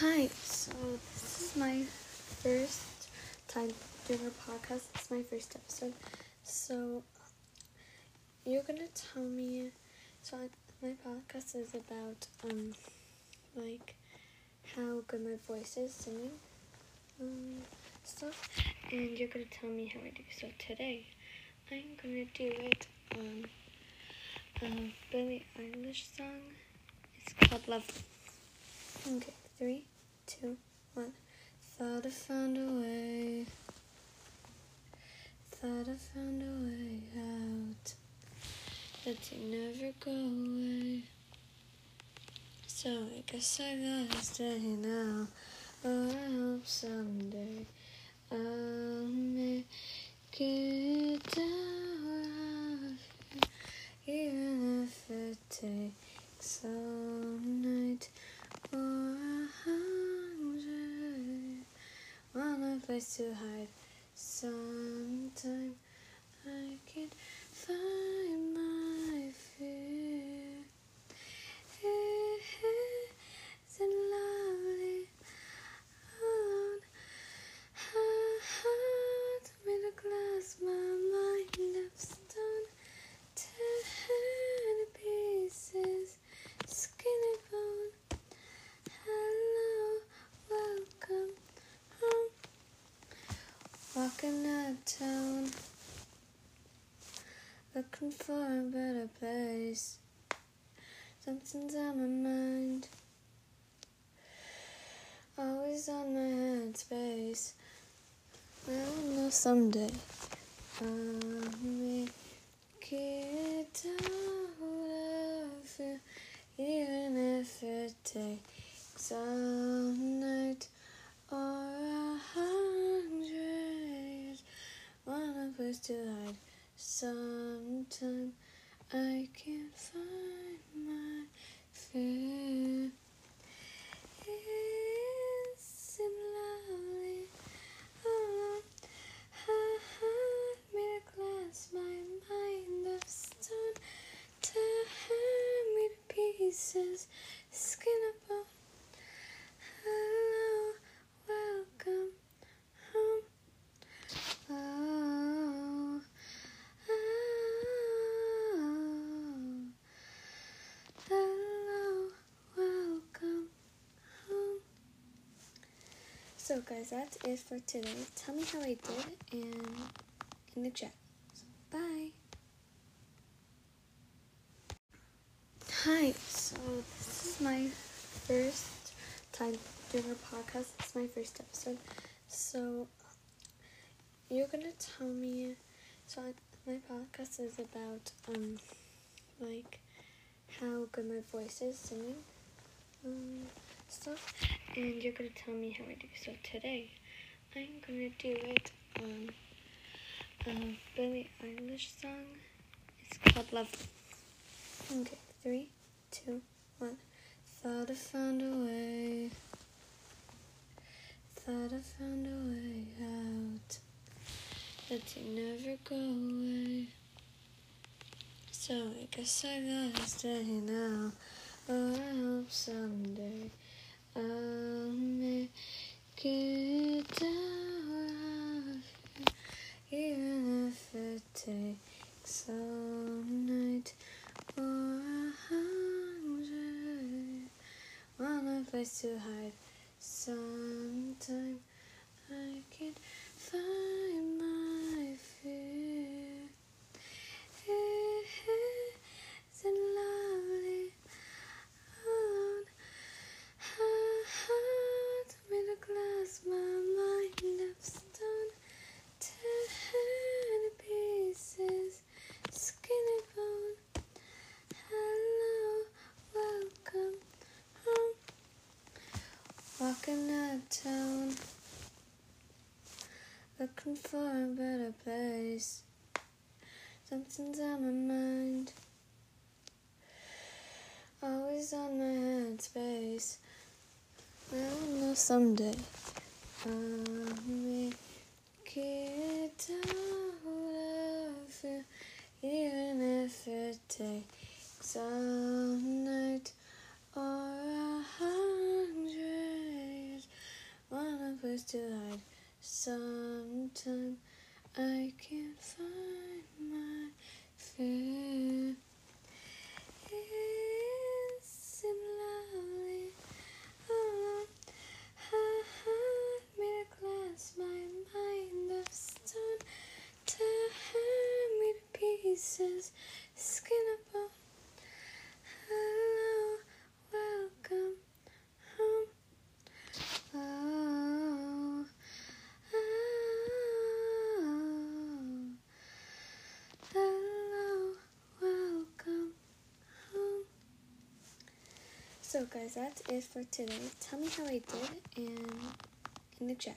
Hi, so this is my first time doing a podcast. It's my first episode. So you're gonna tell me. So my podcast is about um like how good my voice is singing um stuff, and you're gonna tell me how I do. So today I'm gonna do it on a Billie Eilish song. It's called Love. Okay, three, two, one. Thought I found a way. Thought I found a way out. That you never go away. So I guess I gotta stay now. Oh, I hope someday I'll make it here. Even if it takes all night or a hundred. Want a place to hide. Sometime I can't find my fear. Is it lovely? Alone. Heart made of glass, my mind of stone. Ten pieces, skin and bone. Hello, welcome home. Walking out town looking for a better place. Something's on my mind, always on my headspace. I know someday I'll make it out of here, even if it takes all night or a hundred. To hide. Sometime I can't find my fear. It's lovely. Oh, her heart made of glass, my mind of stone. Tear me to pieces, skin and bone. Hello, welcome home. Oh, oh, hello, welcome home. So, guys, that's it for today. Tell me how I did and in the chat. Bye. Hi. So this is my first time doing a podcast. It's my first episode. So you're gonna tell me. So my podcast is about um like how good my voice is singing um stuff, and you're gonna tell me how I do. So today I'm gonna do it on a Billie Eilish song. It's called Love. Okay, three, two, one. Thought I found a way. Thought I found a way out. That you never go away. So I guess I gotta stay now. Oh, I hope someday I'll make it. Even if it takes all night a hundred. Place to hide. Sometime I can't find my fear. Is it lovely? Alone. Her heart made of glass, my mind of stone. Ten pieces, skin and bone. Hello, welcome home. Walking uptown, looking for a better place. Something's on my mind, always on my headspace. I know someday I'll make it out of here, even if it takes all night or a hundred. place to hide. Sometime I can't find my fear. It seemed lovely. Oh, I had made a glass, my mind of stone. Tear me to pieces, skin and bone. Hello, welcome home. Oh, oh, hello, welcome home. So, guys, that's it for today. Tell me how I did and in the chat.